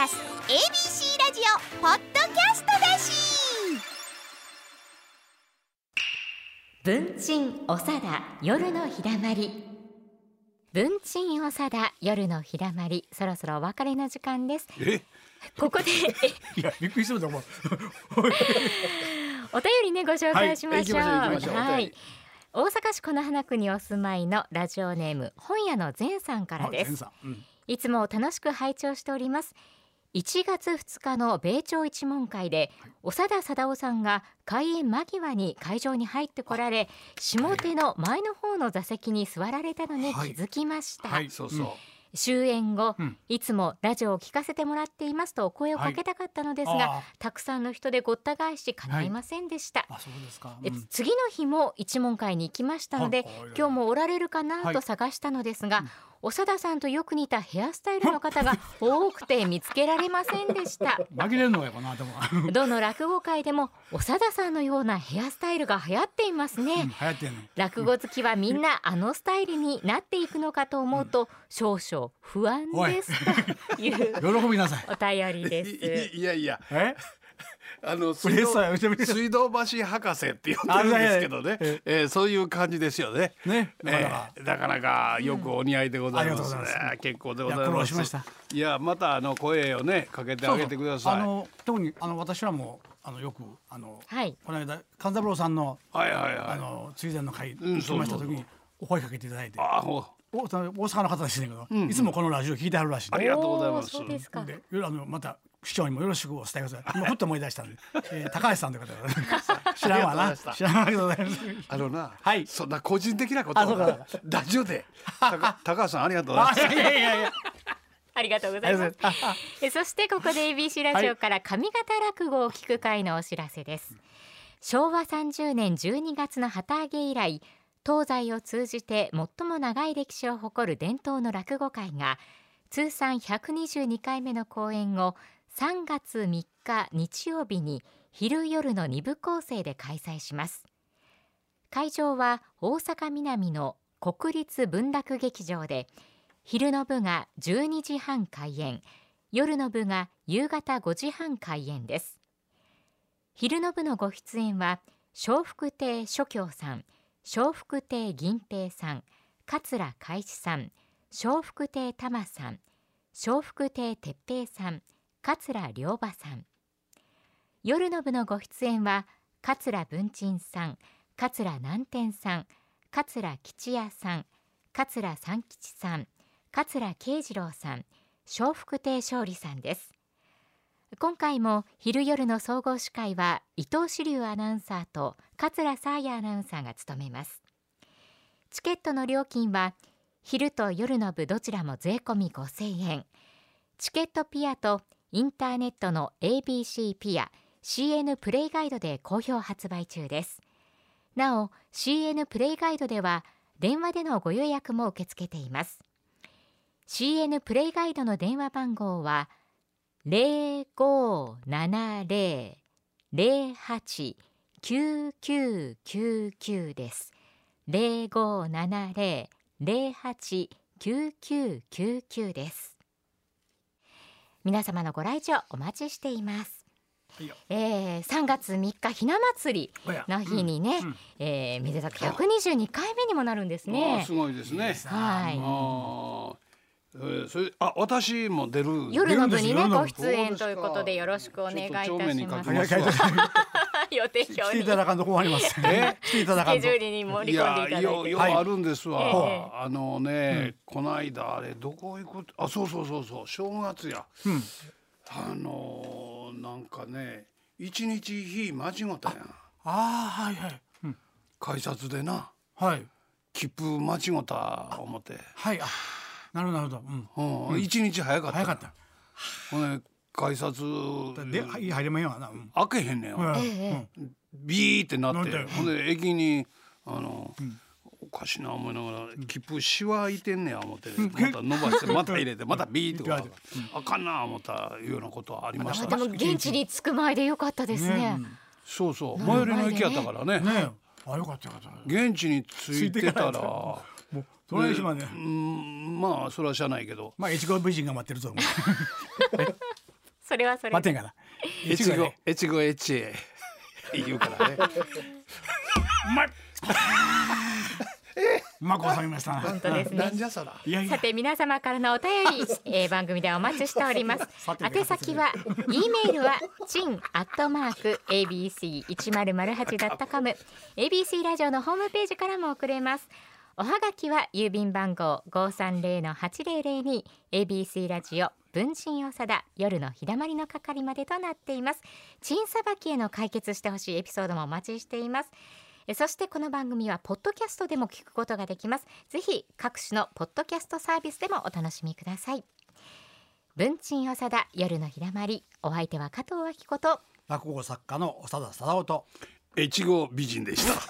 ラス ABC ラジオポッドキャストだし。文鎮おさだ夜のひだまり。文鎮おさだ夜のひだまり。そろそろお別れの時間です。え？ここで。いやびっくりすると思うお便りねご紹介しましょう。はい大阪市此花区にお住まいのラジオネーム本屋の善さんからです。あさん。うん。いつも楽しく拝聴しております1月2日の米朝一門会で長田貞夫さんが開演間際に会場に入ってこられ下手の前の方の座席に座られたのに気づきました、はいそうそう、終演後、うん。いつもラジオを聞かせてもらっていますとお声をかけたかったのですが、あたくさんの人でごった返し叶いませんでした、次の日も一問会に行きましたのではい。今日もおられるかなはいと探したのですが、長田さんとよく似たヘアスタイルの 方が多くて見つけられませんでした。紛れるのがやっぱなでも。どの落語会でも長田さんのようなヘアスタイルが流行っていますね、うん流行ってんの。落語好きはみんなあのスタイルになっていくのかと思うと少々不安です。という喜びなさい。お便りでいす。いいやいや。え？あの嬉しそうや嬉しそう水道橋博士って呼んでるんですけどね。あいやいやえ。ーそういう感じですよね。ねなかなえなかなかよくお似合いでございます,、うん。ありがとうございます。結構でございます。いや苦労しました。いやまたあの声をねかけてあげてください。あの特にあの私らもあのよくあの、はい。この間勘三郎さんのはいはいはい。あの追善の会うん来ましたそう。そうそう時にお声かけていただいて、あ大阪の方ですねけど、いつもこのラジオ聞いてはるらしいんでありがとうございますですか。でよあのまた市長にもよろしくお伝えください。今ふっと思い出したんで、えー、高橋さんという方が知らんわな知らんわありがとうございます。あのな、はいそんな個人的なことをあそうかラジオで高高橋さんありがとうございますあいやいやいやありがとうござあいます。そしてここで ABC ラジオから上方落語を聞く会のお知らせです。昭和30年12月の旗揚げ以来、東西を通じて最も長い歴史を誇る伝統の落語会が通算122回目の公演を3月3日日曜日に昼夜の2部構成で開催します。会場は大阪南の国立文楽劇場で昼の部が12時半開演夜の部が夕方5時半開演です昼の部のご出演は笑福亭諸教さん笑福亭銀平さん桂海志さん笑福亭玉さん笑福亭哲平さん桂良馬さん。夜の部のご出演は桂文鎮さん桂南天さん桂吉也さん桂三吉さん桂慶次郎さん笑福亭勝利さんです。今回も昼夜の総合司会は伊藤志流アナウンサーと桂沙耶アナウンサーが務めます。チケットの料金は昼と夜の部どちらも税込み5000円。チケットピアとインターネットの ABC ピア CN プレイガイドで好評発売中です。なお CN プレイガイドでは電話でのご予約も受け付けています。CN プレイガイドの電話番号は0570-089999です。0570-089999です。皆様のご来場お待ちしています。いえー、3月3日ひな祭りの日にね、うんえーめでたく122回目にもなるんですあねーすごいですね。はいえーそれあ私も出る夜の部にねご出演ということでよろしくお願いいたします。予定来ていただかんと困ります。え？来ていただかんと。スケジュ。ールに盛いり込んでいやただいて。よようあるんですわ、ええ。あのね、この間あれどこ行く？あそうそうそうそう。正月や、うん。あのーなんかね一日日間違ったやん。ああはいはい。うん。改札でな。はい。切符間違った思って、はいあなるほどなるほど。うん。うん。一日早かった。早かった。ほんで改札。ではい入れまんよな。うん。開けへんねん、うん。えうんビーってなって。ほんで駅にあの、おかしいな思いながら切符しわいてんねや思って。また伸ばしてまた入れてまたビーってこうあかんな思ったいうようなことはありました。ねでも現地に着く前でよかったですね。ねそうそう。最寄りの駅やったからね。ねえ。あよかったよかった。現地に着いてたらもうその島ね。う。んまあそれはしゃあないけど。まあ越後美人が待ってると思う。それはそれバッテンかな。越後越後ね越後越え言うからね。うままく収めましたな。本当ですね。じゃそら。いやいや。さて皆様からのお便り、えー、番組ではお待ちしております。さて宛先は e メールはチンアットマーク abc 一0 0 8ダットコム abc ラジオのホームページからも送れますおはがきは郵便番号五三零の八零零二 ABC ラジオ文鎮おさだ夜の日だまりの係までとなっています。チンさばきへの解決してほしいエピソードもお待ちしています。えそしてこの番組はポッドキャストでも聞くことができます。ぜひ各種のポッドキャストサービスでもお楽しみください。文鎮おさだ夜のひだまりお相手は加藤明子と落語作家の長田貞夫と越後美人でした